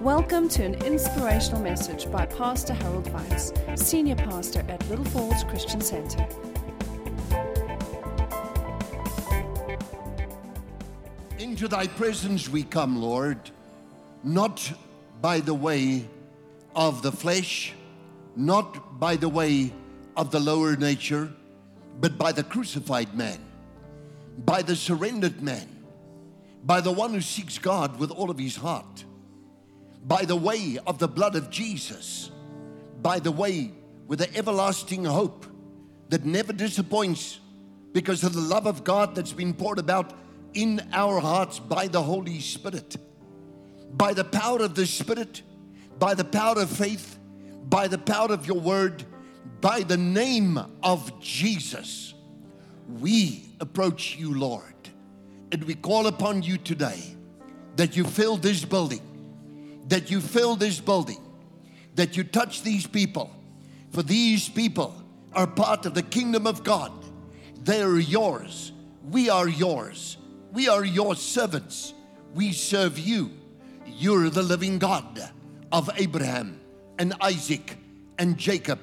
Welcome to an inspirational message by Pastor Harold Weitz, Senior Pastor at Little Falls Christian Center. Into thy presence we come, Lord, not by the way of the flesh, not by the way of the lower nature, but by the crucified man, by the surrendered man, by the one who seeks God with all of his heart, by the way of the blood of Jesus, by the way with the everlasting hope that never disappoints because of the love of God that's been poured about in our hearts by the Holy Spirit. By the power of the Spirit, by the power of faith, by the power of your word, by the name of Jesus, we approach you, Lord, and we call upon you today that you fill this building, that you fill this building, that you touch these people, for these people are part of the kingdom of God. They are yours. We are yours. We are your servants. We serve you. You're the living God of Abraham and Isaac and Jacob.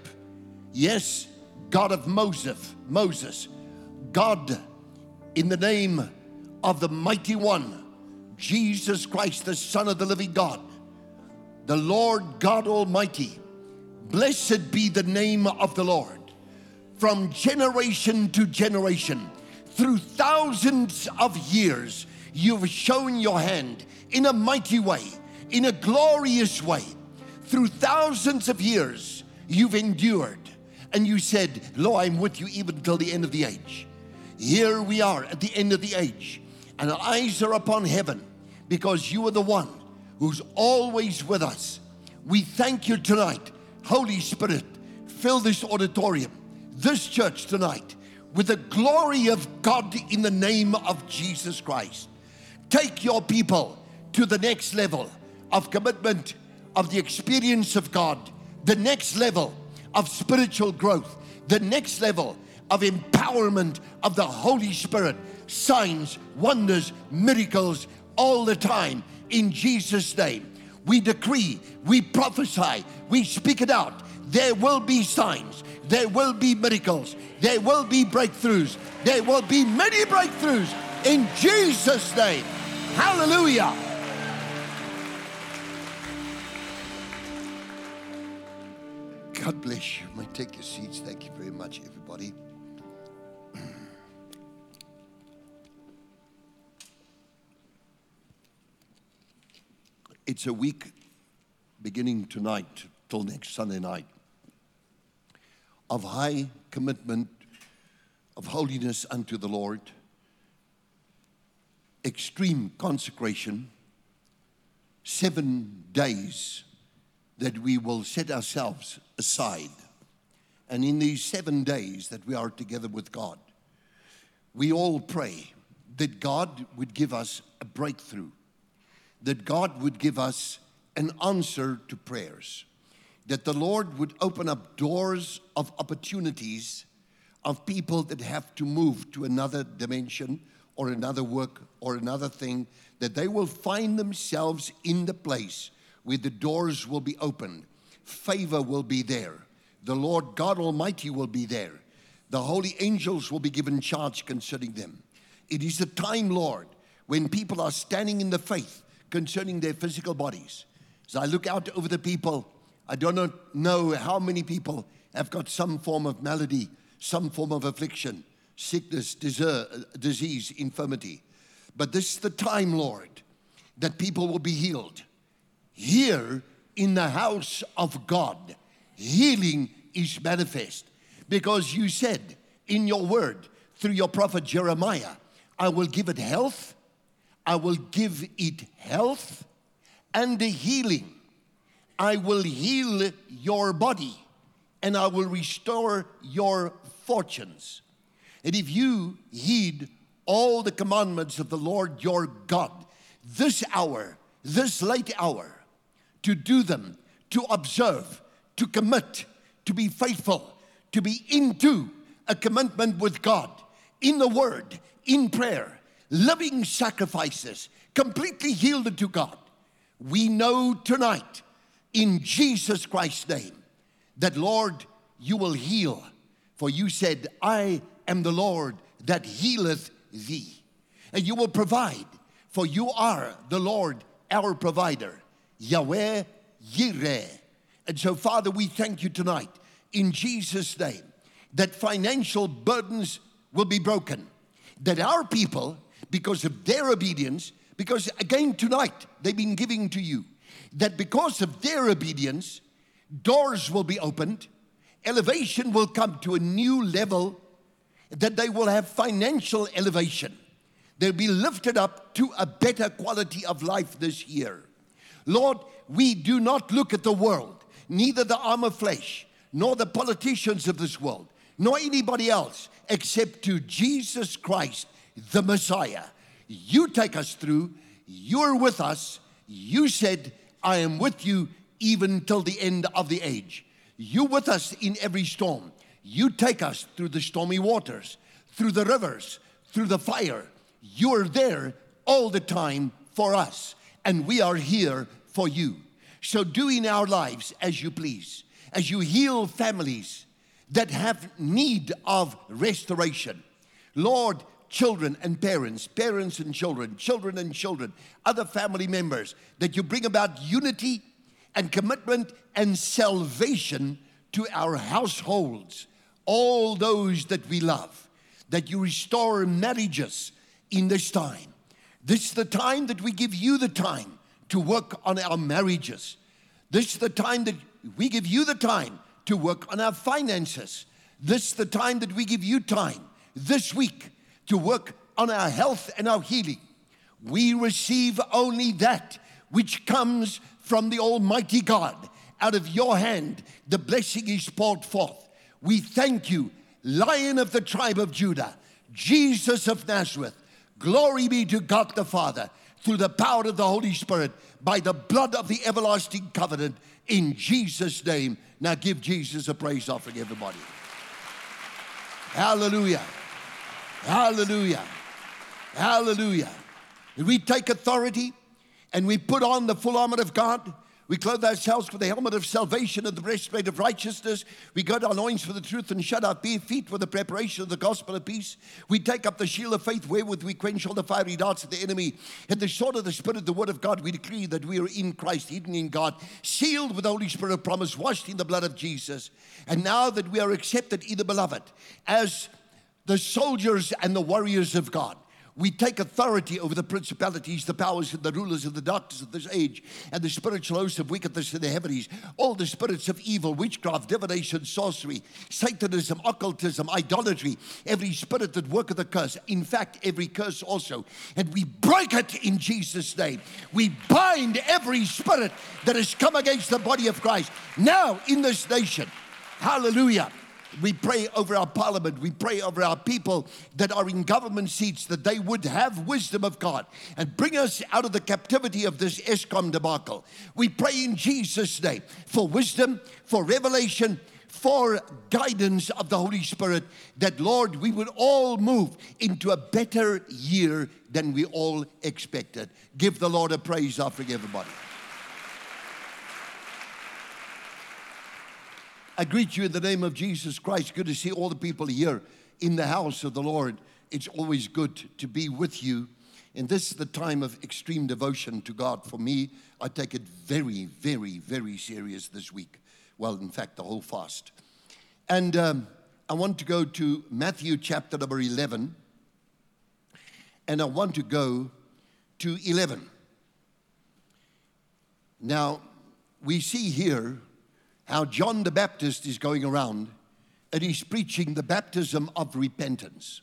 Yes, God of Moses, Moses, God in the name of the mighty one, Jesus Christ, the Son of the living God, the Lord God Almighty. Blessed be the name of the Lord from generation to generation. Through thousands of years, you've shown your hand in a mighty way, in a glorious way. Through thousands of years, you've endured. And you said, Lo, I'm with you even till the end of the age. Here we are at the end of the age, and our eyes are upon heaven because you are the one who's always with us. We thank you tonight, Holy Spirit. Fill this auditorium, this church tonight, with the glory of God in the name of Jesus Christ. Take your people to the next level of commitment, of the experience of God, the next level of spiritual growth, the next level of empowerment of the Holy Spirit, signs, wonders, miracles all the time in Jesus' name. We decree, we prophesy, we speak it out. There will be signs, there will be miracles, there will be breakthroughs, there will be many breakthroughs in Jesus' name. Hallelujah. God bless you. May take your seats. Thank you very much, everybody. It's a week beginning tonight till next Sunday night of high commitment, of holiness unto the Lord, extreme consecration, seven days that we will set ourselves aside. And in these seven days that we are together with God, we all pray that God would give us a breakthrough, that God would give us an answer to prayers, that the Lord would open up doors of opportunities of people that have to move to another dimension or another work or another thing, that they will find themselves in the place where the doors will be opened, favor will be there, the Lord God Almighty will be there, the holy angels will be given charge concerning them. It is the time, Lord, when people are standing in the faith concerning their physical bodies. As I look out over the people, I do not know how many people have got some form of malady, some form of affliction, sickness, disease, infirmity. But this is the time, Lord, that people will be healed. Here in the house of God, healing is manifest because you said in your word through your prophet Jeremiah, I will give it health, I will give it health and healing. I will heal your body and I will restore your fortunes. And if you heed all the commandments of the Lord your God this hour, this late hour, to do them, to observe, to commit, to be faithful, to be into a commitment with God, in the Word, in prayer, living sacrifices, completely yielded to God. We know tonight, in Jesus Christ's name, that Lord, you will heal. For you said, I am the Lord that healeth thee. And you will provide, for you are the Lord, our provider. Yahweh Yireh. And so, Father, we thank you tonight in Jesus' name that financial burdens will be broken. That our people, because of their obedience, because again tonight they've been giving to you, that because of their obedience, doors will be opened, elevation will come to a new level, that they will have financial elevation. They'll be lifted up to a better quality of life this year. Lord, we do not look at the world, neither the arm of flesh, nor the politicians of this world, nor anybody else, except to Jesus Christ, the Messiah. You take us through, you're with us. You said, I am with you even till the end of the age. You with us in every storm. You take us through the stormy waters, through the rivers, through the fire. You are there all the time for us, and we are here for you. So do in our lives as you please, as you heal families that have need of restoration. Lord, children and parents, parents and children, children and children, other family members, that you bring about unity and commitment and salvation to our households, all those that we love, that you restore marriages in this time. This is the time that we give you the time to work on our marriages. This is the time that we give you the time to work on our finances. This is the time that we give you time this week to work on our health and our healing. We receive only that which comes from the Almighty God. Out of your hand, the blessing is poured forth. We thank you, Lion of the tribe of Judah, Jesus of Nazareth. Glory be to God the Father through the power of the Holy Spirit by the blood of the everlasting covenant in Jesus' name. Now give Jesus a praise offering, everybody. Hallelujah. Hallelujah. Hallelujah. We take authority and we put on the full armor of God we clothe ourselves with the helmet of salvation and the breastplate of righteousness. We gird our loins for the truth and shut our bare feet with the preparation of the gospel of peace. We take up the shield of faith wherewith we quench all the fiery darts of the enemy. And the sword of the Spirit, the word of God, we decree that we are in Christ, hidden in God, sealed with the Holy Spirit of promise, washed in the blood of Jesus. And now that we are accepted in the beloved as the soldiers and the warriors of God. We take authority over the principalities, the powers, and the rulers of the darkness of this age, and the spiritual hosts of wickedness in the heavens, all the spirits of evil, witchcraft, divination, sorcery, Satanism, occultism, idolatry, every spirit that worketh a curse, in fact, every curse also. And we break it in Jesus' name. We bind every spirit that has come against the body of Christ now in this nation. Hallelujah. We pray over our parliament. We pray over our people that are in government seats that they would have wisdom of God and bring us out of the captivity of this Eskom debacle. We pray in Jesus' name for wisdom, for revelation, for guidance of the Holy Spirit, that Lord, we would all move into a better year than we all expected. Give the Lord a praise offering, everybody. I greet you in the name of Jesus Christ. Good to see all the people here in the house of the Lord. It's always good to be with you. And this is the time of extreme devotion to God. For me, I take it very, very, very serious this week. Well, in fact, the whole fast. And um, I want to go to Matthew chapter number 11. And I want to go to 11. Now, we see here how John the Baptist is going around and he's preaching the baptism of repentance.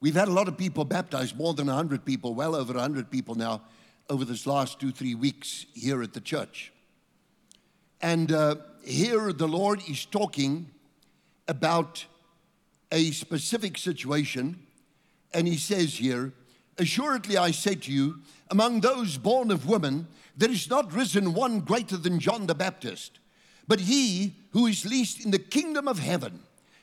We've had a lot of people baptized, more than 100 people, well over 100 people now, over this last two, three weeks here at the church. And uh, here the Lord is talking about a specific situation, and he says here, Assuredly I say to you, among those born of women, there is not risen one greater than John the Baptist. But he who is least in the kingdom of heaven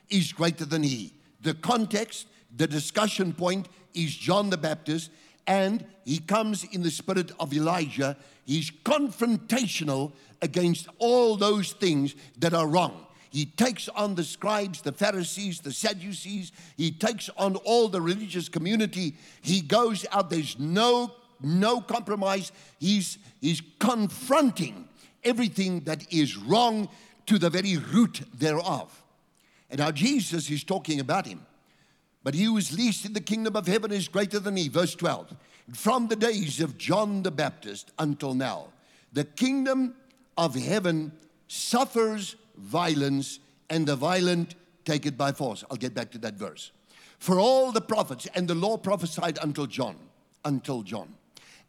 is greater than he. The context, the discussion point is John the Baptist and he comes in the spirit of Elijah. He's confrontational against all those things that are wrong. He takes on the scribes, the Pharisees, the Sadducees. He takes on all the religious community. He goes out. There's no no compromise. He's he's confronting everything that is wrong to the very root thereof. And now Jesus is talking about him. But he who is least in the kingdom of heaven is greater than he. Verse 12. From the days of John the Baptist until now, the kingdom of heaven suffers violence, and the violent take it by force. I'll get back to that verse. For all the prophets and the law prophesied until John, until John.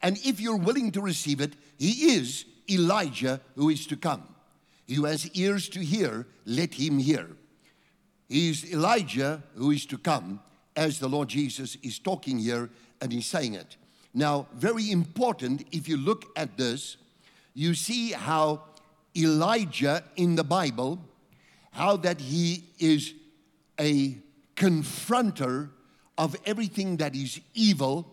And if you're willing to receive it, he is Elijah who is to come. He who has ears to hear, let him hear. He is Elijah who is to come, as the Lord Jesus is talking here and he's saying it. Now, very important, if you look at this, you see how Elijah in the Bible, how that he is a confronter of everything that is evil,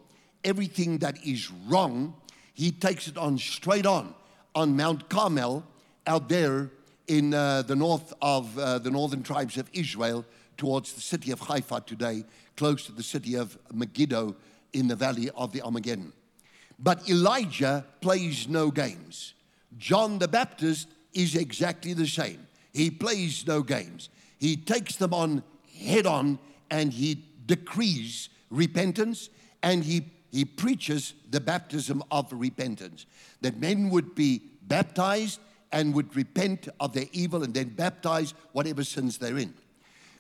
everything that is wrong. He takes it on straight on on Mount Carmel out there in uh, the north of uh, the northern tribes of Israel towards the city of Haifa today, close to the city of Megiddo in the valley of the Armageddon. But Elijah plays no games. John the Baptist is exactly the same. He plays no games. He takes them on head on and he decrees repentance and he, he preaches the baptism of repentance. That men would be baptized and would repent of their evil and then baptize whatever sins they're in.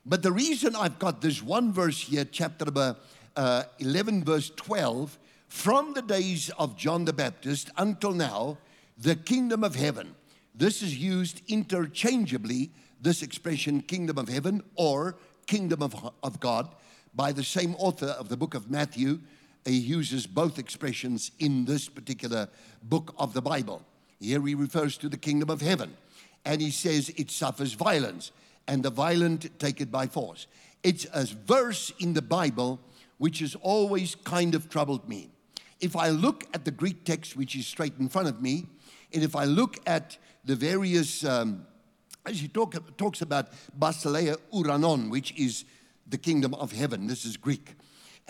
But the reason I've got this one verse here, chapter number uh, 11, verse 12, from the days of John the Baptist until now, the kingdom of heaven. This is used interchangeably, this expression, kingdom of heaven or kingdom of, of God, by the same author of the book of Matthew. He uses both expressions in this particular book of the Bible. Here he refers to the kingdom of heaven, and he says it suffers violence, and the violent take it by force. It's a verse in the Bible which has always kind of troubled me. If I look at the Greek text, which is straight in front of me, and if I look at the various, um, as he talk, talks about Basileia Uranon, which is the kingdom of heaven, this is Greek.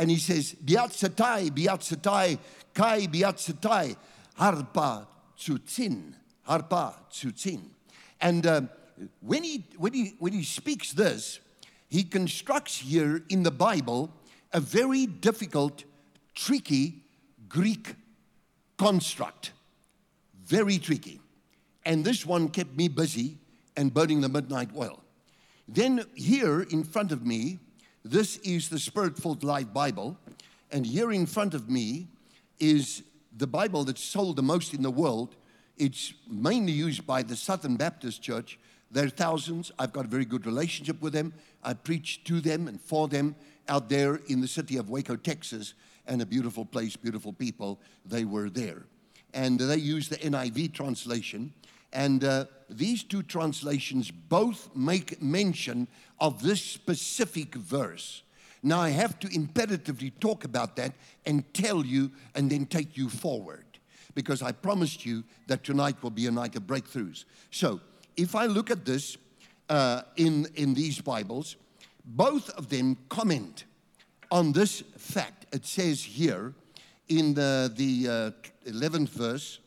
And he says, Biatsatai, Biatsatai, Kai Biatsatai, Harpa Tzutzin, Harpa Tzutzin. And uh, when, he, when, he, when he speaks this, he constructs here in the Bible a very difficult, tricky Greek construct. Very tricky. And this one kept me busy and burning the midnight oil. Then, here in front of me, this is the Spirit filled Life Bible. And here in front of me is the Bible that's sold the most in the world. It's mainly used by the Southern Baptist Church. There are thousands. I've got a very good relationship with them. I preach to them and for them out there in the city of Waco, Texas, and a beautiful place, beautiful people. They were there. And they use the NIV translation. And uh, these two translations both make mention of this specific verse. Now, I have to imperatively talk about that and tell you and then take you forward because I promised you that tonight will be a night of breakthroughs. So, if I look at this uh, in, in these Bibles, both of them comment on this fact. It says here in the, the uh, 11th verse,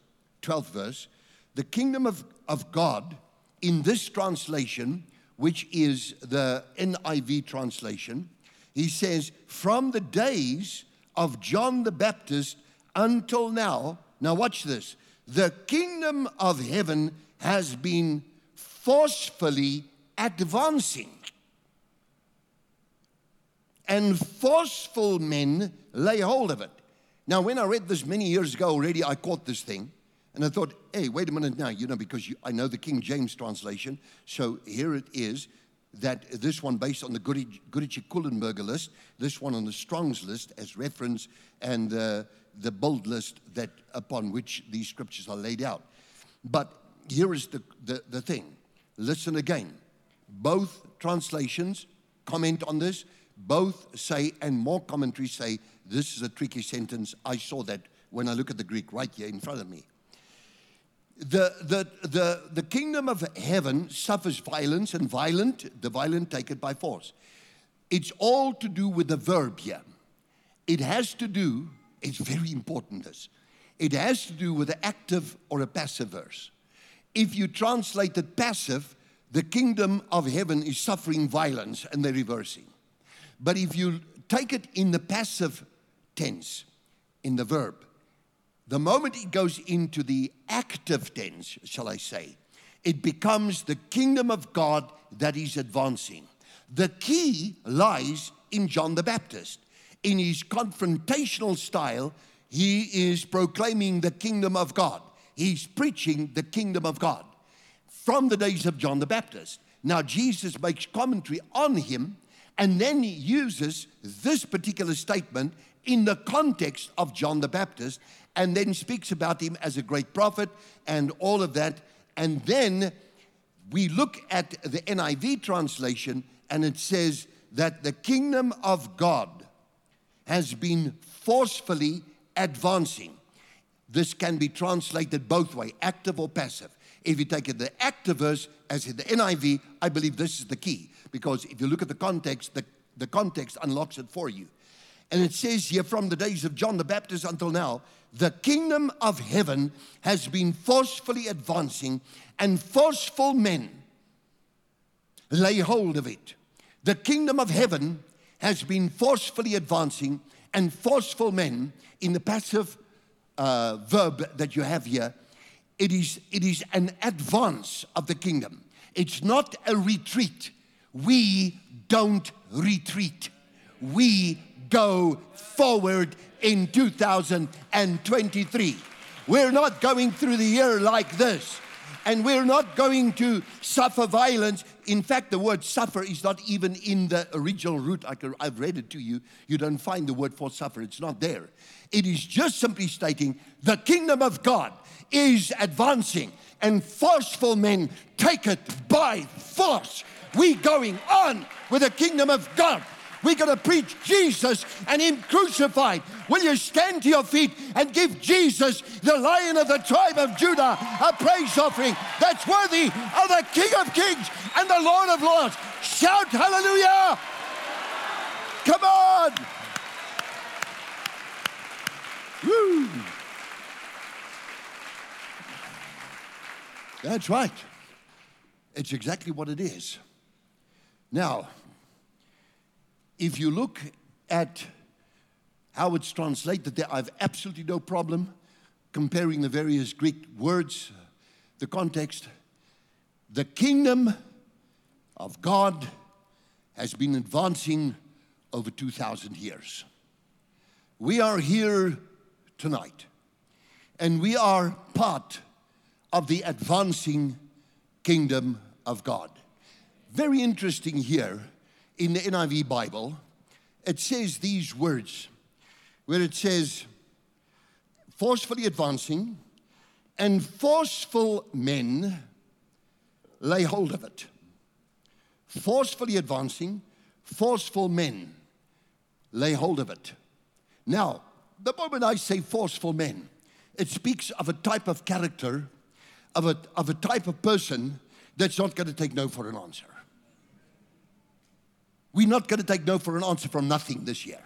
12th verse, the kingdom of, of God in this translation, which is the NIV translation, he says, from the days of John the Baptist until now, now watch this, the kingdom of heaven has been forcefully advancing and forceful men lay hold of it. Now, when I read this many years ago already, I caught this thing. And I thought, hey, wait a minute now, you know, because you, I know the King James translation. So here it is that this one based on the Gudici list, this one on the Strong's list as reference, and the bold list that upon which these scriptures are laid out. But here is the, the, the thing. Listen again. Both translations comment on this both say, and more commentaries say, this is a tricky sentence. I saw that when I look at the Greek right here in front of me. The, the, the, the kingdom of heaven suffers violence, and violent, the violent take it by force. It's all to do with the verb here. It has to do, it's very important this, it has to do with an active or a passive verse. If you translate it passive, the kingdom of heaven is suffering violence and they're reversing. But if you take it in the passive tense, in the verb, the moment it goes into the active tense, shall I say, it becomes the kingdom of God that is advancing. The key lies in John the Baptist. In his confrontational style, he is proclaiming the kingdom of God. He's preaching the kingdom of God from the days of John the Baptist. Now, Jesus makes commentary on him and then he uses this particular statement in the context of John the Baptist and then speaks about him as a great prophet and all of that. And then we look at the NIV translation and it says that the kingdom of God has been forcefully advancing. This can be translated both way, active or passive. If you take it the active verse, as in the NIV, I believe this is the key. Because if you look at the context, the, the context unlocks it for you. And it says here from the days of John the Baptist until now, the kingdom of heaven has been forcefully advancing, and forceful men lay hold of it. The kingdom of heaven has been forcefully advancing, and forceful men, in the passive uh, verb that you have here, it is, it is an advance of the kingdom. It's not a retreat. We don't retreat. We go forward in 2023. We're not going through the year like this. And we're not going to suffer violence. In fact, the word suffer is not even in the original root. I've read it to you. You don't find the word for suffer, it's not there. It is just simply stating the kingdom of God is advancing, and forceful men take it by force. We going on with the kingdom of God. We're going to preach Jesus and Him crucified. Will you stand to your feet and give Jesus, the lion of the tribe of Judah, a praise offering that's worthy of the King of Kings and the Lord of Lords? Shout hallelujah! Come on! Woo! That's right. It's exactly what it is. Now, if you look at how it's translated there, I have absolutely no problem comparing the various Greek words, the context. The kingdom of God has been advancing over 2,000 years. We are here tonight, and we are part of the advancing kingdom of God. Very interesting here in the NIV Bible, it says these words where it says, forcefully advancing, and forceful men lay hold of it. Forcefully advancing, forceful men lay hold of it. Now, the moment I say forceful men, it speaks of a type of character, of a, of a type of person that's not going to take no for an answer. We're not going to take no for an answer from nothing this year.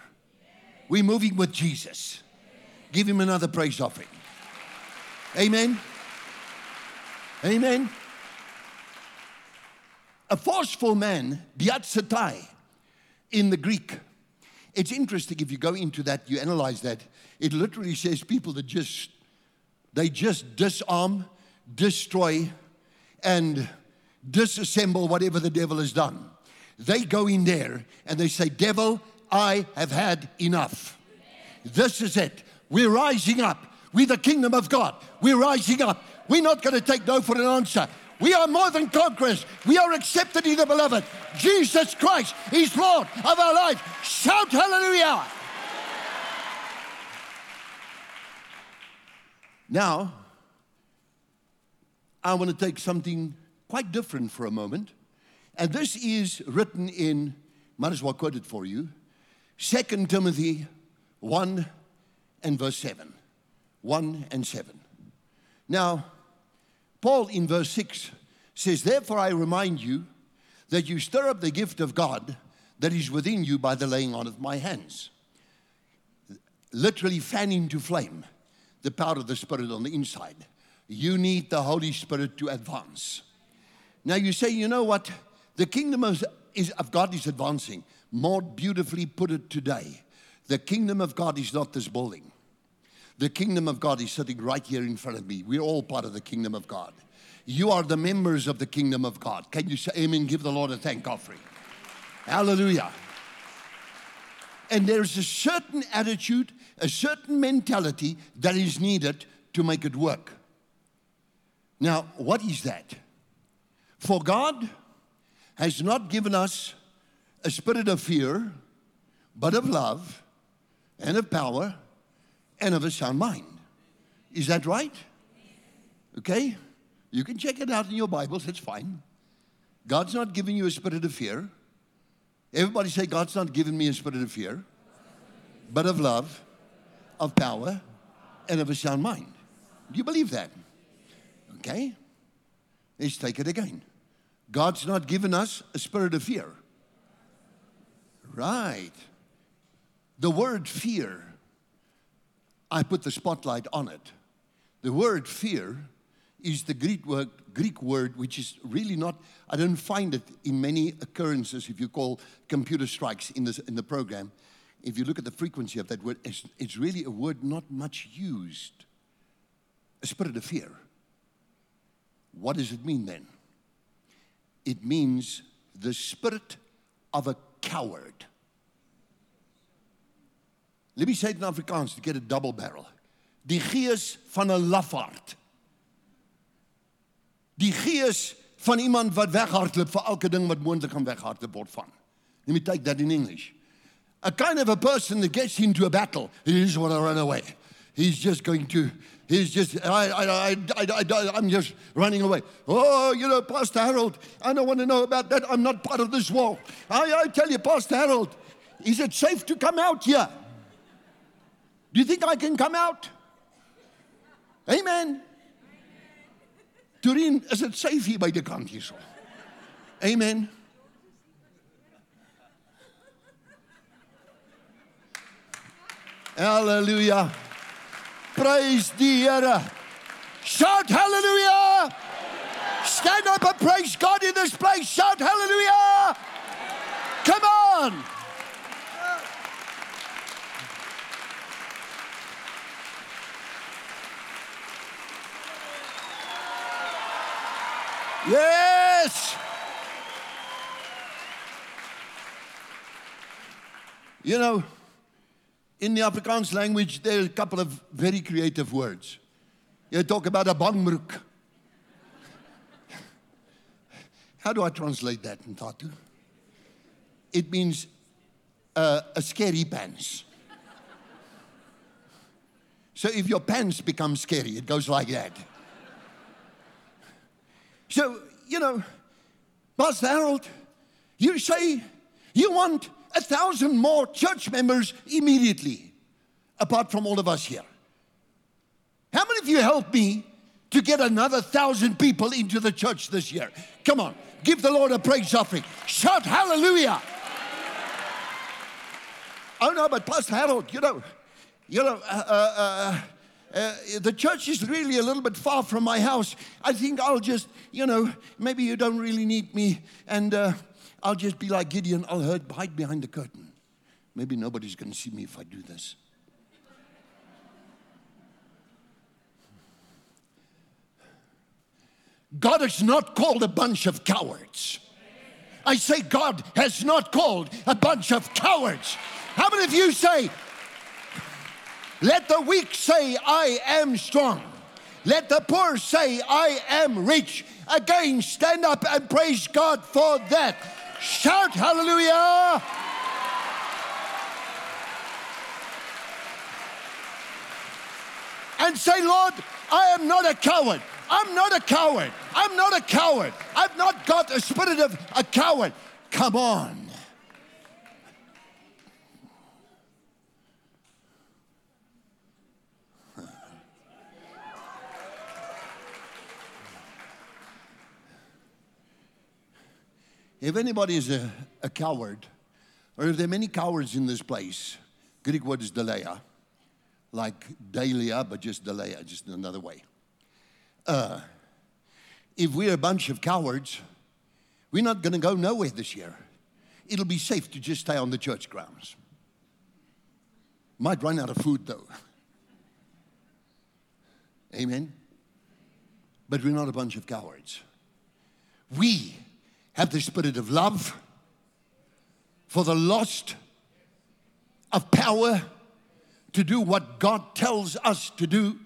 We're moving with Jesus. Give him another praise offering. Amen. Amen. A forceful man, diatsetai, in the Greek. It's interesting if you go into that, you analyze that. It literally says people that just they just disarm, destroy, and disassemble whatever the devil has done they go in there and they say, Devil, I have had enough. This is it. We're rising up. We're the kingdom of God. We're rising up. We're not going to take no for an answer. We are more than conquerors. We are accepted in the beloved. Jesus Christ is Lord of our life. Shout hallelujah. Now, I want to take something quite different for a moment. And this is written in, might as well quote it for you, 2 Timothy 1 and verse 7. 1 and 7. Now, Paul in verse 6 says, Therefore I remind you that you stir up the gift of God that is within you by the laying on of my hands. Literally fan into flame the power of the Spirit on the inside. You need the Holy Spirit to advance. Now you say, you know what? The kingdom of, is, of God is advancing. More beautifully put it today. The kingdom of God is not this building. The kingdom of God is sitting right here in front of me. We're all part of the kingdom of God. You are the members of the kingdom of God. Can you say amen? Give the Lord a thank offering. Hallelujah. And there's a certain attitude, a certain mentality that is needed to make it work. Now, what is that? For God has not given us a spirit of fear, but of love and of power and of a sound mind. Is that right? Okay? You can check it out in your Bibles, it's fine. God's not giving you a spirit of fear. Everybody say, God's not giving me a spirit of fear, but of love, of power, and of a sound mind. Do you believe that? Okay? Let's take it again. God's not given us a spirit of fear. Right. The word fear, I put the spotlight on it. The word fear is the Greek word, Greek word which is really not, I don't find it in many occurrences if you call computer strikes in, this, in the program. If you look at the frequency of that word, it's, it's really a word not much used. A spirit of fear. What does it mean then? It means the spirit of a coward. Let me say it in Afrikaans to get a double barrel. Die gees van 'n lafaard. Die gees van iemand wat weghardloop vir elke ding wat moontlik kan weghardloop word van. Let me take that in English. A kind of a person that gets into a battle, he just want to run away. He's just going to, he's just, I, I, I, I, I, I'm just running away. Oh, you know, Pastor Harold, I don't want to know about that. I'm not part of this war. I, I tell you, Pastor Harold, is it safe to come out here? Do you think I can come out? Amen. Turin, is dit safe hier by die kant? Amen. Hallelujah. Praise die Here. Shout hallelujah. Stand up and praise God in this place. Shout hallelujah. Come on. Yes. You know, in the Afrikaans language, there are a couple of very creative words. You talk about a bangbroek. How do I translate that in Tatu? It means uh, a scary pants. So if your pants become scary, it goes like that. So, you know, Pastor Harold, you say you want a thousand more church members immediately, apart from all of us here. How many of you help me to get another thousand people into the church this year? Come on, give the Lord a praise offering. Shout hallelujah. Oh no, but Pastor Harold, you know, you know, uh, uh, uh, uh, the church is really a little bit far from my house. I think I'll just, you know, maybe you don't really need me, and uh, I'll just be like Gideon. I'll hide behind the curtain. Maybe nobody's going to see me if I do this. God has not called a bunch of cowards. I say, God has not called a bunch of cowards. How many of you say, let the weak say, I am strong. Let the poor say, I am rich. Again, stand up and praise God for that. Shout hallelujah. And say, Lord, I am not a coward. I'm not a coward. I'm not a coward. I've not got a spirit of a coward. Come on. If anybody is a, a coward, or if there are many cowards in this place, Greek word is deleia, like dahlia, but just deleia, just another way. Uh, if we're a bunch of cowards, we're not going to go nowhere this year. It'll be safe to just stay on the church grounds. Might run out of food though. Amen. But we're not a bunch of cowards. We have the spirit of love for the lost, of power to do what God tells us to do,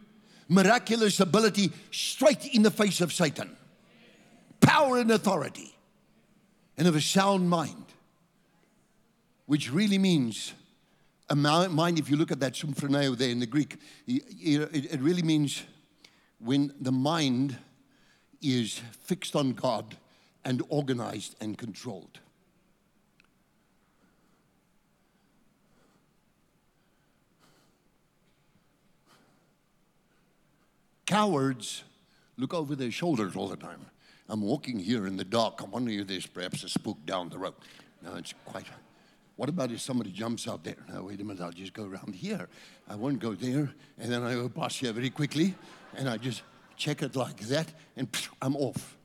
miraculous ability straight in the face of Satan, power and authority, and of a sound mind, which really means a mind, if you look at that sumphroneo there in the Greek, it really means when the mind is fixed on God and organized and controlled. Cowards look over their shoulders all the time. I'm walking here in the dark. I wonder if there's perhaps a spook down the road. No, it's quite. What about if somebody jumps out there? No, wait a minute, I'll just go around here. I won't go there, and then I go past here very quickly, and I just check it like that, and I'm off.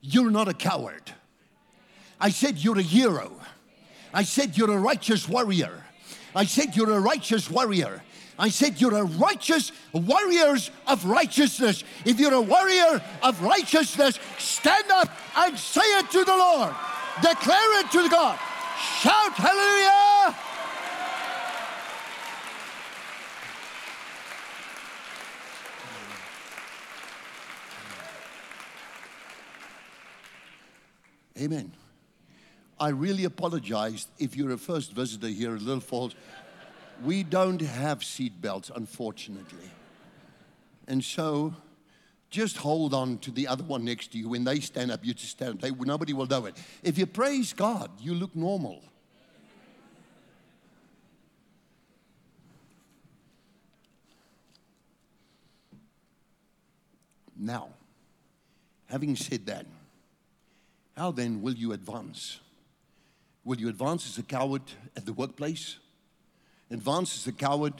You're not a coward. I said you're a hero. I said you're a righteous warrior. I said you're a righteous warrior. I said you're a righteous warriors of righteousness. If you're a warrior of righteousness, stand up and say it to the Lord. Declare it to God. Shout hallelujah. Amen. I really apologize if you're a first visitor here at Little Falls. We don't have seat belts, unfortunately. And so just hold on to the other one next to you. When they stand up, you just stand up. They, nobody will know it. If you praise God, you look normal. Now, having said that, how then will you advance? Will you advance as a coward at the workplace? Advance as a coward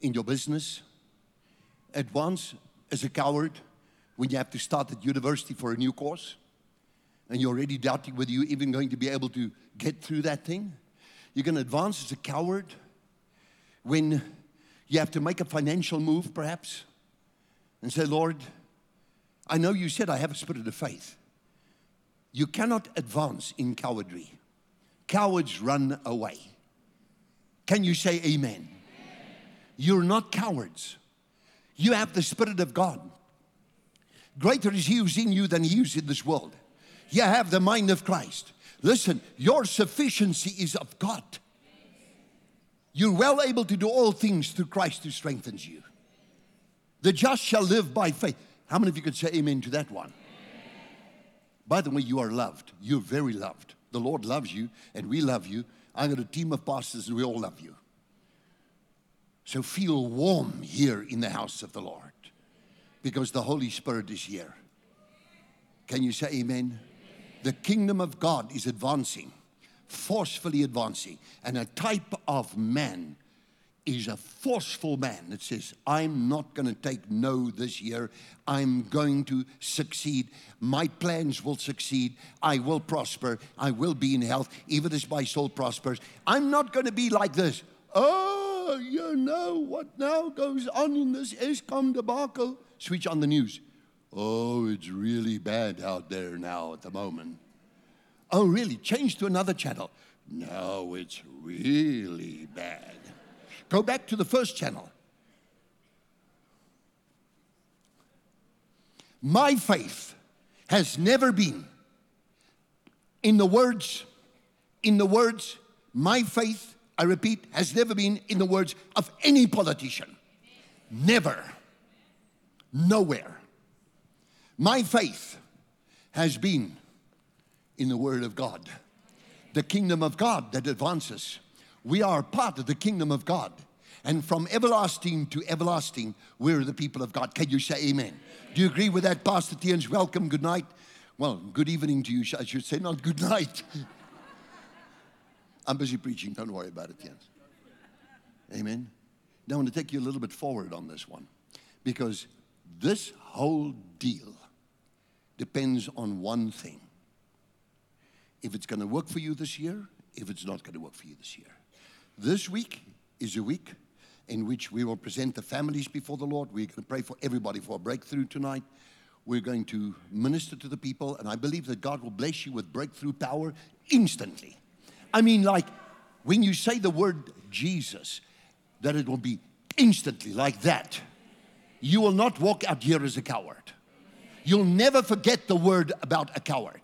in your business? Advance as a coward when you have to start at university for a new course? And you're already doubting whether you're even going to be able to get through that thing? You're going to advance as a coward when you have to make a financial move, perhaps, and say, Lord, I know you said I have a spirit of faith. You cannot advance in cowardry. Cowards run away. Can you say amen? amen? You're not cowards. You have the Spirit of God. Greater is He who's in you than He who's in this world. You have the mind of Christ. Listen, your sufficiency is of God. You're well able to do all things through Christ who strengthens you. The just shall live by faith. How many of you could say amen to that one? By the way, you are loved. You're very loved. The Lord loves you, and we love you. I got a team of pastors, and we all love you. So feel warm here in the house of the Lord because the Holy Spirit is here. Can you say amen? The kingdom of God is advancing, forcefully advancing, and a type of man is a forceful man that says, I'm not going to take no this year. I'm going to succeed. My plans will succeed. I will prosper. I will be in health, even as my soul prospers. I'm not going to be like this. Oh, you know what now goes on in this Eskom debacle? Switch on the news. Oh, it's really bad out there now at the moment. Oh, really? Change to another channel. No, it's really bad. Go back to the first channel. My faith has never been in the words, in the words, my faith, I repeat, has never been in the words of any politician. Never. Nowhere. My faith has been in the Word of God, the kingdom of God that advances we are part of the kingdom of God. And from everlasting to everlasting, we're the people of God. Can you say amen? Do you agree with that, Pastor Tians? Welcome, good night. Well, good evening to you. I should say, not good night. I'm busy preaching. Don't worry about it, Jens. Amen. Now, I want to take you a little bit forward on this one because this whole deal depends on one thing if it's going to work for you this year, if it's not going to work for you this year. This week is a week in which we will present the families before the Lord. We're going to pray for everybody for a breakthrough tonight. We're going to minister to the people, and I believe that God will bless you with breakthrough power instantly. I mean, like when you say the word Jesus, that it will be instantly like that. You will not walk out here as a coward. You'll never forget the word about a coward.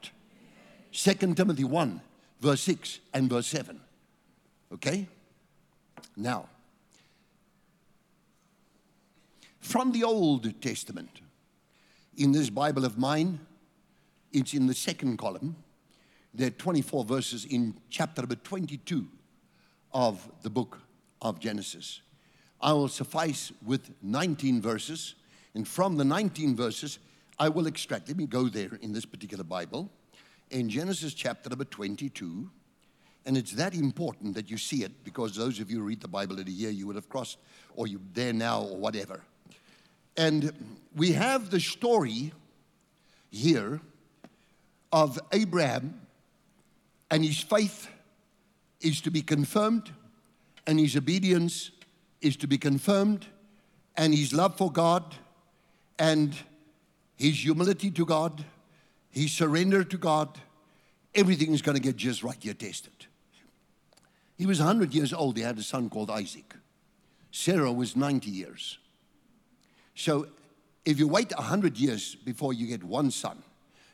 2 Timothy 1, verse 6 and verse 7. Okay? Now, from the Old Testament, in this Bible of mine, it's in the second column. There are 24 verses in chapter number 22 of the book of Genesis. I will suffice with 19 verses, and from the 19 verses, I will extract. Let me go there in this particular Bible. In Genesis chapter number 22, and it's that important that you see it because those of you who read the Bible in a year, you would have crossed, or you're there now, or whatever. And we have the story here of Abraham, and his faith is to be confirmed, and his obedience is to be confirmed, and his love for God, and his humility to God, his surrender to God, everything is going to get just right. You're tested. He was 100 years old. He had a son called Isaac. Sarah was 90 years. So if you wait 100 years before you get one son,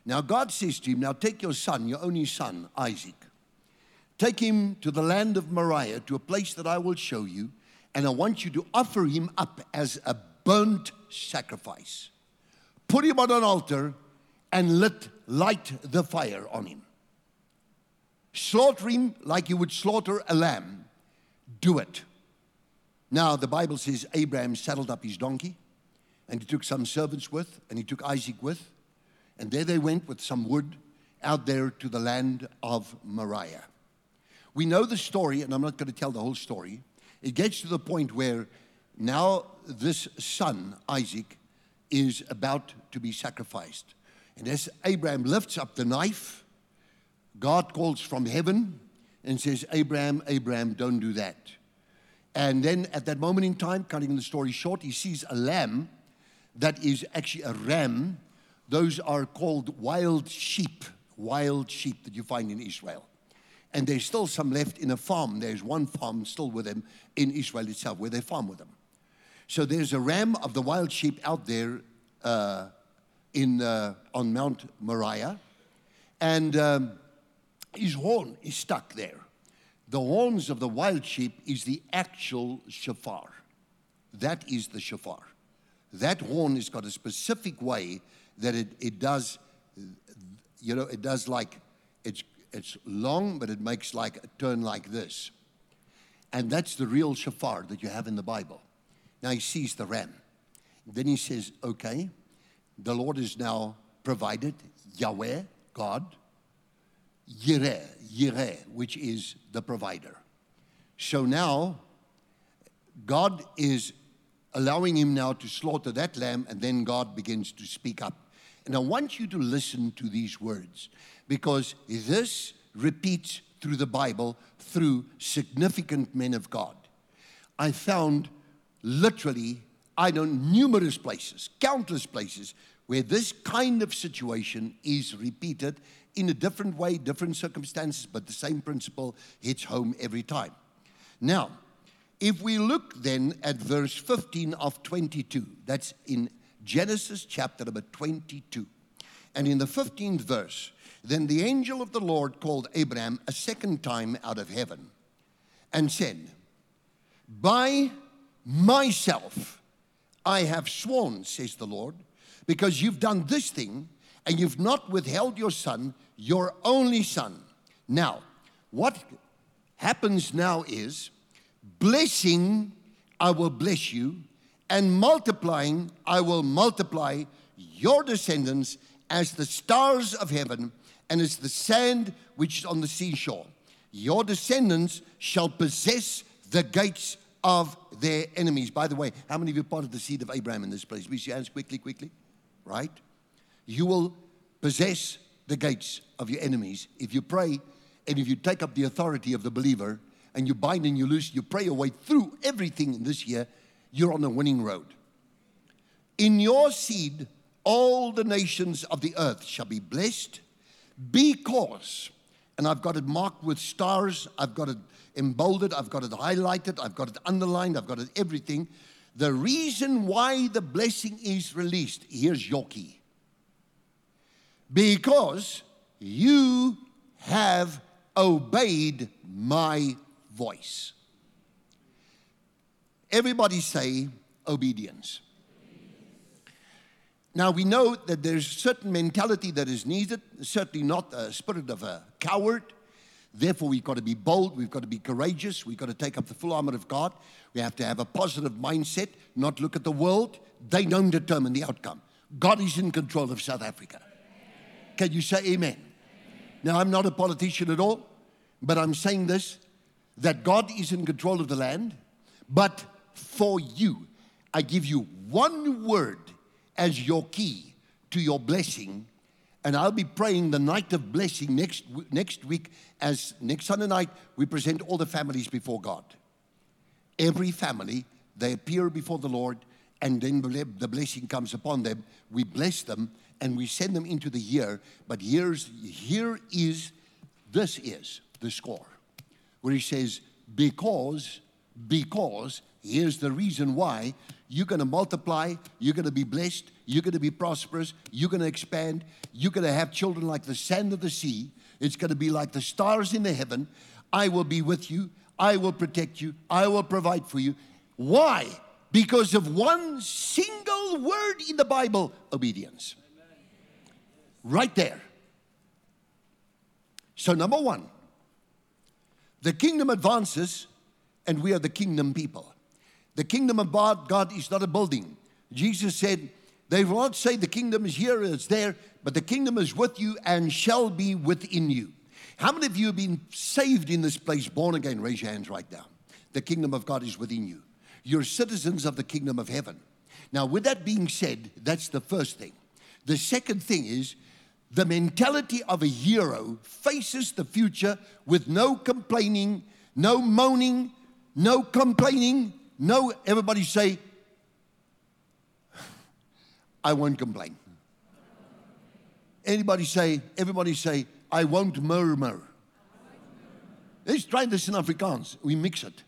now God says to him, Now take your son, your only son, Isaac. Take him to the land of Moriah, to a place that I will show you, and I want you to offer him up as a burnt sacrifice. Put him on an altar and let light the fire on him. Slaughter him like you would slaughter a lamb. Do it. Now, the Bible says Abraham saddled up his donkey and he took some servants with, and he took Isaac with, and there they went with some wood out there to the land of Moriah. We know the story, and I'm not going to tell the whole story. It gets to the point where now this son, Isaac, is about to be sacrificed. And as Abraham lifts up the knife, God calls from heaven and says, Abraham, Abraham, don't do that. And then at that moment in time, cutting the story short, he sees a lamb that is actually a ram. Those are called wild sheep, wild sheep that you find in Israel. And there's still some left in a farm. There's one farm still with them in Israel itself where they farm with them. So there's a ram of the wild sheep out there uh, in, uh, on Mount Moriah. And um, his horn is stuck there. The horns of the wild sheep is the actual shofar. That is the shofar. That horn has got a specific way that it, it does, you know, it does like, it's, it's long, but it makes like a turn like this. And that's the real shofar that you have in the Bible. Now he sees the ram. Then he says, okay, the Lord is now provided, Yahweh, God, Yireh, Yireh, which is the provider. So now, God is allowing him now to slaughter that lamb, and then God begins to speak up. And I want you to listen to these words because this repeats through the Bible through significant men of God. I found literally, I know, numerous places, countless places where this kind of situation is repeated in a different way, different circumstances, but the same principle hits home every time. Now, if we look then at verse 15 of 22, that's in Genesis chapter number 22. And in the 15th verse, then the angel of the Lord called Abraham a second time out of heaven and said, By myself I have sworn, says the Lord, because you've done this thing and you've not withheld your son, your only son. Now, what happens now is Blessing, I will bless you, and multiplying, I will multiply your descendants as the stars of heaven and as the sand which is on the seashore. Your descendants shall possess the gates of their enemies. By the way, how many of you of the seed of Abraham in this place? Please your hands quickly, quickly. Right? You will possess the gates of your enemies if you pray and if you take up the authority of the believer and you bind and you loose, you pray your way through everything in this year, you're on a winning road. In your seed, all the nations of the earth shall be blessed because, and I've got it marked with stars, I've got it emboldened, I've got it highlighted, I've got it underlined, I've got it everything. The reason why the blessing is released, here's your key. Because you have obeyed my voice. Everybody say obedience. Now we know that there's certain mentality that is needed, certainly not a spirit of a coward. Therefore, we've got to be bold, we've got to be courageous, we've got to take up the full armor of God. We have to have a positive mindset, not look at the world. They don't determine the outcome. God is in control of South Africa. Can you say amen? Now, I'm not a politician at all, but I'm saying this that God is in control of the land, but for you, I give you one word as your key to your blessing. And I'll be praying the night of blessing next, next week, as next Sunday night, we present all the families before God. Every family, they appear before the Lord, and then the blessing comes upon them. We bless them and we send them into the year. But here's, here is, this is the score, where he says, because, because, here's the reason why you're to multiply, you're to be blessed, you're to be prosperous, you're to expand, you're to have children like the sand of the sea, it's to be like the stars in the heaven. I will be with you, I will protect you, I will provide for you. Why? Because of one single word in the Bible obedience. Right there. So, number one, the kingdom advances, and we are the kingdom people. The kingdom of God, is not a building. Jesus said, They will not say the kingdom is here, it's there, but the kingdom is with you and shall be within you. How many of you have been saved in this place, born again? Raise your hands right now. The kingdom of God is within you. You're citizens of the kingdom of heaven. Now, with that being said, that's the first thing. The second thing is the mentality of a hero faces the future with no complaining, no moaning, no complaining, no, everybody say, I won't complain. Anybody say, everybody say, I won't murmur. Let's try this in Afrikaans. We mix it.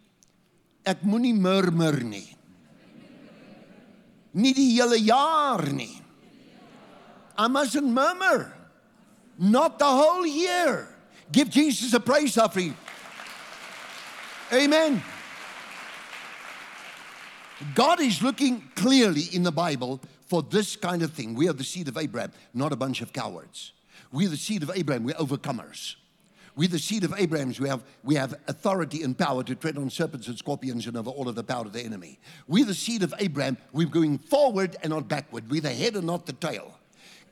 Ek moenie murmur nie. Nie die hele jaar nie. I mustn't murmur. Not the whole year. Give Jesus a praise offering. Amen. God is looking clearly in the Bible for this kind of thing. We are the seed of Abraham, not a bunch of cowards. We're the seed of Abraham, we're overcomers. We're the seed of Abraham's. We have, we have authority and power to tread on serpents and scorpions and over all of the power of the enemy. We're the seed of Abraham. We're going forward and not backward. We're the head and not the tail.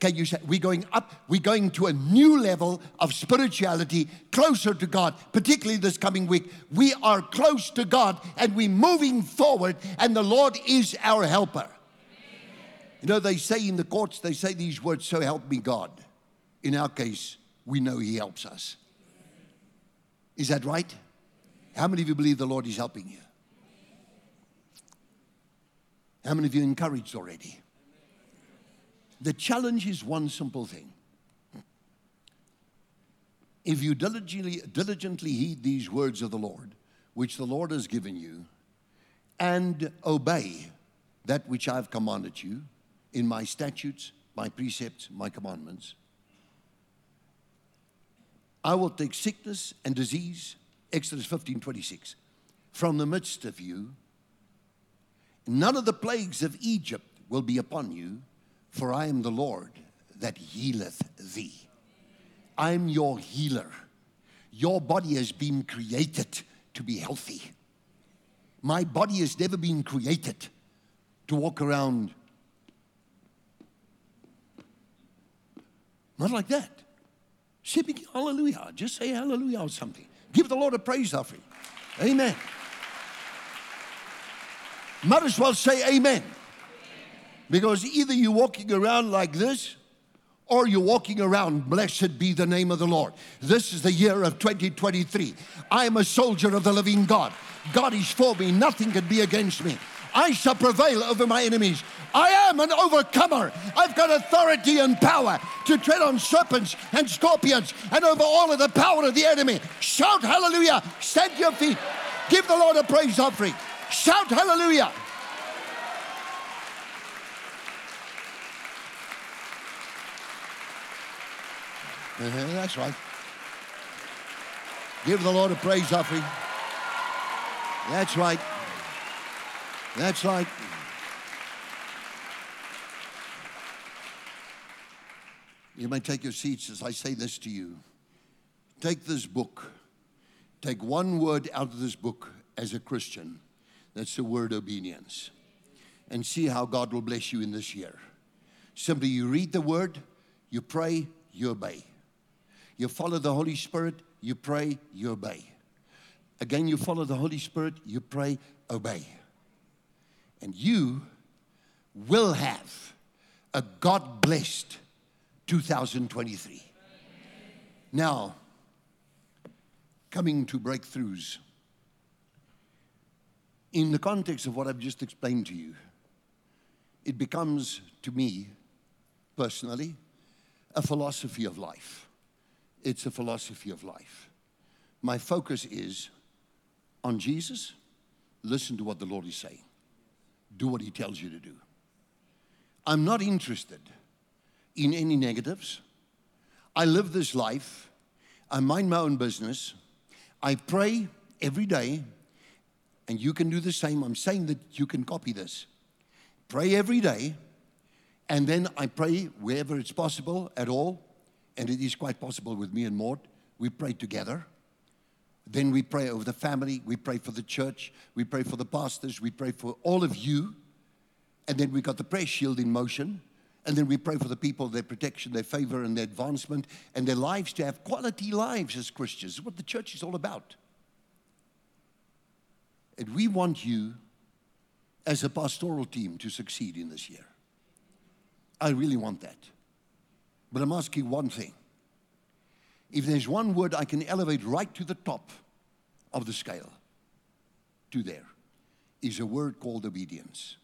Can you say we're going up? We're going to a new level of spirituality, closer to God, particularly this coming week. We are close to God and we're moving forward, and the Lord is our helper. You know, they say in the courts, they say these words, so help me God. In our case, we know He helps us. Is that right? How many of you believe the Lord is helping you? How many of you encouraged already? The challenge is one simple thing. If you diligently, diligently heed these words of the Lord, which the Lord has given you, and obey that which I've commanded you in my statutes, my precepts, my commandments, I will take sickness and disease, Exodus 15 26, from the midst of you. None of the plagues of Egypt will be upon you, for I am the Lord that healeth thee. I'm your healer. Your body has been created to be healthy. My body has never been created to walk around Not like that. Say hallelujah. Just say hallelujah or something. Give the Lord a praise offering. Amen. Might as well say amen. Because either you're walking around like this or you're walking around, blessed be the name of the Lord. This is the year of 2023. I am a soldier of the living God. God is for me, nothing can be against me. I shall prevail over my enemies. I am an overcomer. I've got authority and power to tread on serpents and scorpions and over all of the power of the enemy. Shout hallelujah. Stand your feet. Give the Lord a praise offering. Shout hallelujah. Uh-huh, that's right. Give the Lord a praise offering. That's right. That's right. You may take your seats as I say this to you. Take this book. Take one word out of this book as a Christian. That's the word obedience. And see how God will bless you in this year. Simply, you read the word, you pray, you obey. You follow the Holy Spirit, you pray, you obey. Again, you follow the Holy Spirit, you pray, obey. And you will have a God blessed 2023. Now, coming to breakthroughs. In the context of what I've just explained to you, it becomes to me personally a philosophy of life. It's a philosophy of life. My focus is on Jesus. Listen to what the Lord is saying, do what He tells you to do. I'm not interested in any negatives. I live this life, I mind my own business, I pray every day, and you can do the same. I'm saying that you can copy this. Pray every day, and then I pray wherever it's possible at all and it is quite possible with me and Maud, we pray together. Then we pray over the family, we pray for the church, we pray for the pastors, we pray for all of you. And then we got the prayer shield in motion. And then we pray for the people, their protection, their favor, and their advancement, and their lives to have quality lives as Christians. What the church is all about. And we want you, as a pastoral team, to succeed in this year. I really want that. But I'm asking one thing. If there's one word I can elevate right to the top of the scale, to there, is a word called obedience.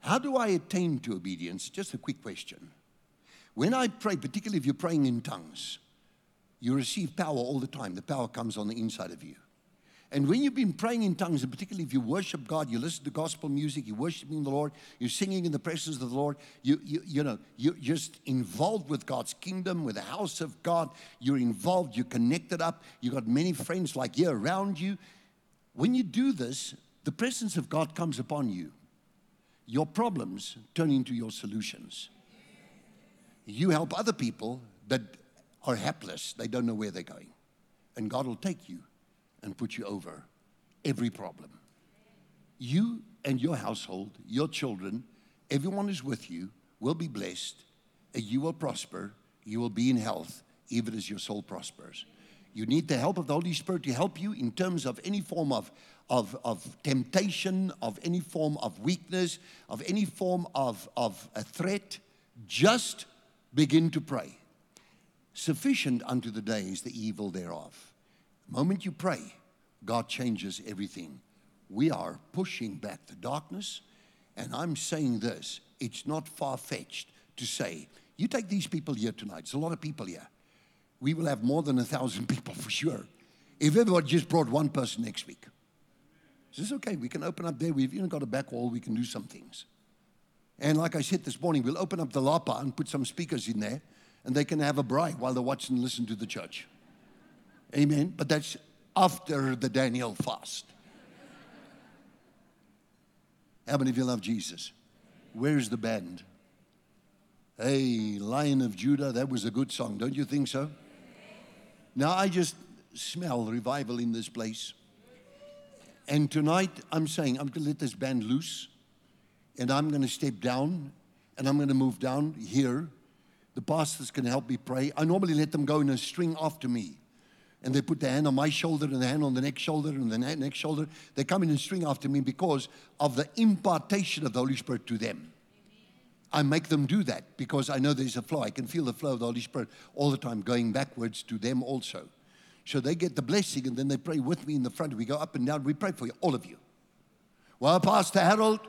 How do I attain to obedience? Just a quick question. When I pray, particularly if you're praying in tongues, you receive power all the time. The power comes on the inside of you. And when you've been praying in tongues, and particularly if you worship God, you listen to gospel music, you're worshiping the Lord, you're singing in the presence of the Lord, you, you, you know, you're just involved with God's kingdom, with the house of God. You're involved, you're connected up, you've got many friends like you around you. When you do this, the presence of God comes upon you. Your problems turn into your solutions. You help other people that are helpless, they don't know where they're going. And God will take you and put you over every problem. You and your household, your children, everyone who's with you will be blessed, and you will prosper, you will be in health, even as your soul prospers. You need the help of the Holy Spirit to help you in terms of any form of, of, of temptation, of any form of weakness, of any form of, of a threat. Just begin to pray. Sufficient unto the day is the evil thereof moment you pray, God changes everything. We are pushing back the darkness, and I'm saying this it's not far fetched to say, you take these people here tonight, it's a lot of people here. We will have more than a thousand people for sure. If everybody just brought one person next week, this is okay, we can open up there. We've even got a back wall, we can do some things. And like I said this morning, we'll open up the lapa and put some speakers in there, and they can have a braai while they watch and listen to the church. Amen. But that's after the Daniel fast. How many of you love Jesus? Where's the band? Hey, Lion of Judah, that was a good song, don't you think so? Now I just smell revival in this place. And tonight I'm saying I'm going to let this band loose and I'm going to step down and I'm going to move down here The pastors can help me pray. I normally let them go in a string after me. And they put their hand on my shoulder and the hand on the next shoulder and the next shoulder. They come in a string after me because of the impartation of the Holy Spirit to them. I make them do that because I know there's a flow. I can feel the flow of the Holy Spirit all the time going backwards to them also. So they get the blessing and then they pray with me in the front. We go up and down. We pray for you, all of you. Well, Pastor Harold,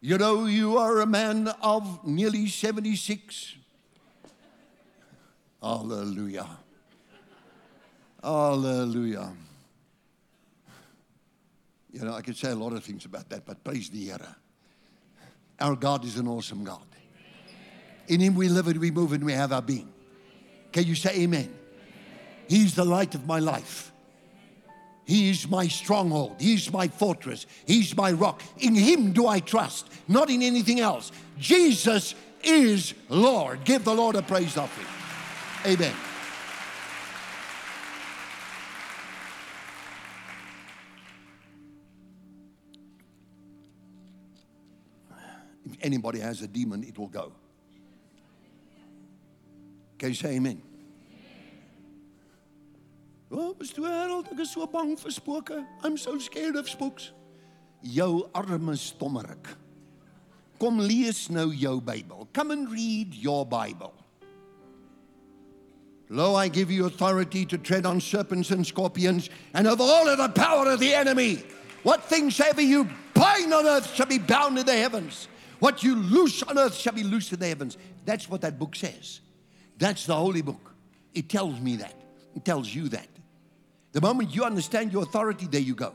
you know, you are a man of nearly 76. Hallelujah. Hallelujah. You know, I could say a lot of things about that, but praise the Lord. Our God is an awesome God. In Him we live and we move and we have our being. Can you say amen? He's the light of my life. He is my stronghold. He's my fortress. He's my rock. In Him do I trust, not in anything else. Jesus is Lord. Give the Lord a praise offering. Amen. Anybody has a demon, it will go. Can you say amen? Oh, Mr. Harold, ek is so bang vir spooke. I'm so scared of spooks. Jou arme stommerik. Kom lees nou jou Bybel. Come and read your Bible. Lo, I give you authority to tread on serpents and scorpions and of all of the power of the enemy. What things ever you bind on earth shall be bound in the heavens. What you loose on earth shall be loosed in the heavens. That's what that book says. That's the holy book. It tells me that. It tells you that. The moment you understand your authority, there you go.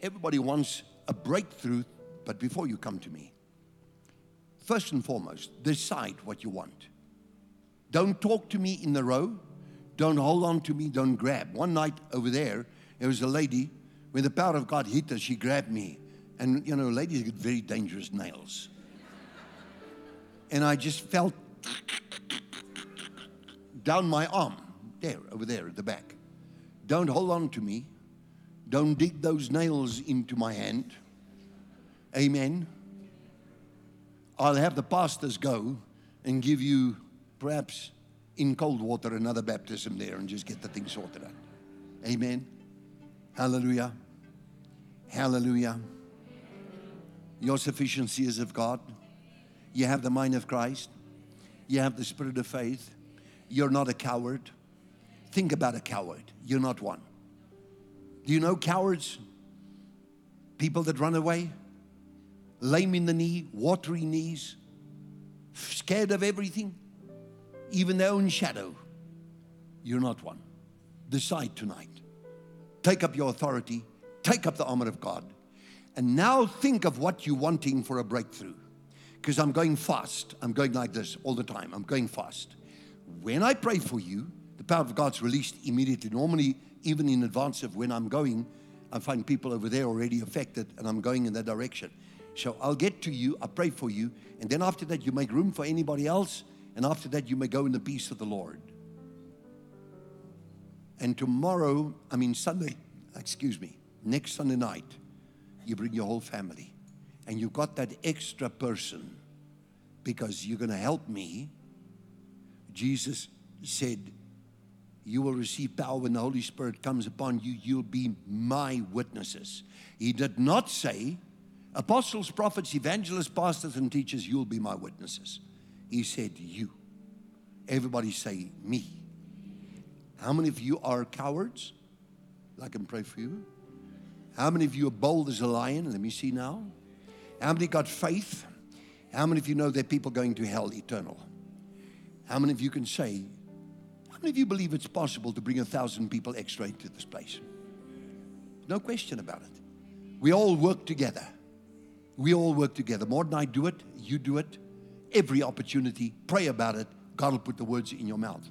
Everybody wants a breakthrough, but before you come to me, first and foremost, decide what you want. Don't talk to me in the row. Don't hold on to me. Don't grab. One night over there, there was a lady, when the power of God hit her, she grabbed me. And, you know, ladies get very dangerous nails. And I just felt down my arm, there, over there at the back. Don't hold on to me. Don't dig those nails into my hand. Amen. I'll have the pastors go and give you, perhaps in cold water, another baptism there and just get the thing sorted out. Amen. Hallelujah. Hallelujah. Your sufficiency is of God. You have the mind of Christ. You have the spirit of faith. You're not a coward. Think about a coward. You're not one. Do you know cowards? People that run away, lame in the knee, watery knees, scared of everything, even their own shadow. You're not one. Decide tonight. Take up your authority, take up the armor of God, and now think of what you're wanting for a breakthrough. Because I'm going fast. I'm going like this all the time. I'm going fast. When I pray for you, the power of God's released immediately. Normally, even in advance of when I'm going, I find people over there already affected and I'm going in that direction. So I'll get to you, I pray for you, and then after that, you make room for anybody else, and after that, you may go in the peace of the Lord. And tomorrow, I mean, Sunday, excuse me, next Sunday night, you bring your whole family. And you've got that extra person because you're going to help me. Jesus said, You will receive power when the Holy Spirit comes upon you. You'll be my witnesses. He did not say, Apostles, prophets, evangelists, pastors, and teachers, you'll be my witnesses. He said, You. Everybody say, Me. How many of you are cowards? I can pray for you. How many of you are bold as a lion? Let me see now. How many got faith? How many of you know there are people going to hell eternal? How many of you can say, how many of you believe it's possible to bring a thousand people extra into this place? No question about it. We all work together. We all work together. More than I do it, you do it. Every opportunity, pray about it. God will put the words in your mouth.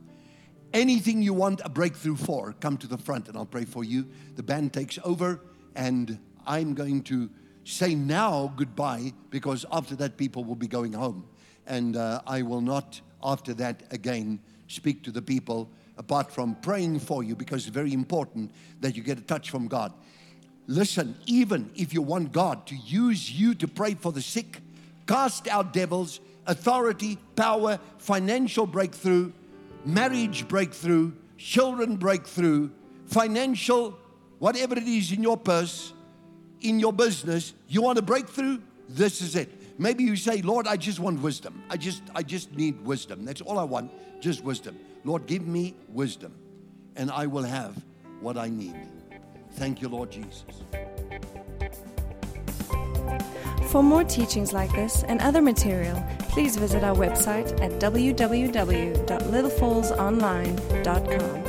Anything you want a breakthrough for, come to the front and I'll pray for you. The band takes over, and I'm going to say now goodbye because after that, people will be going home. And uh, I will not, after that, again speak to the people apart from praying for you because it's very important that you get a touch from God. Listen, even if you want God to use you to pray for the sick, cast out devils, authority, power, financial breakthrough, marriage breakthrough, children breakthrough, financial, whatever it is in your purse, in your business, you want a breakthrough? This is it. Maybe you say, Lord, I just want wisdom. I just, I just need wisdom. That's all I want, just wisdom. Lord, give me wisdom, and I will have what I need. Thank you, Lord Jesus. For more teachings like this and other material, please visit our website at www.littlefallsonline.com.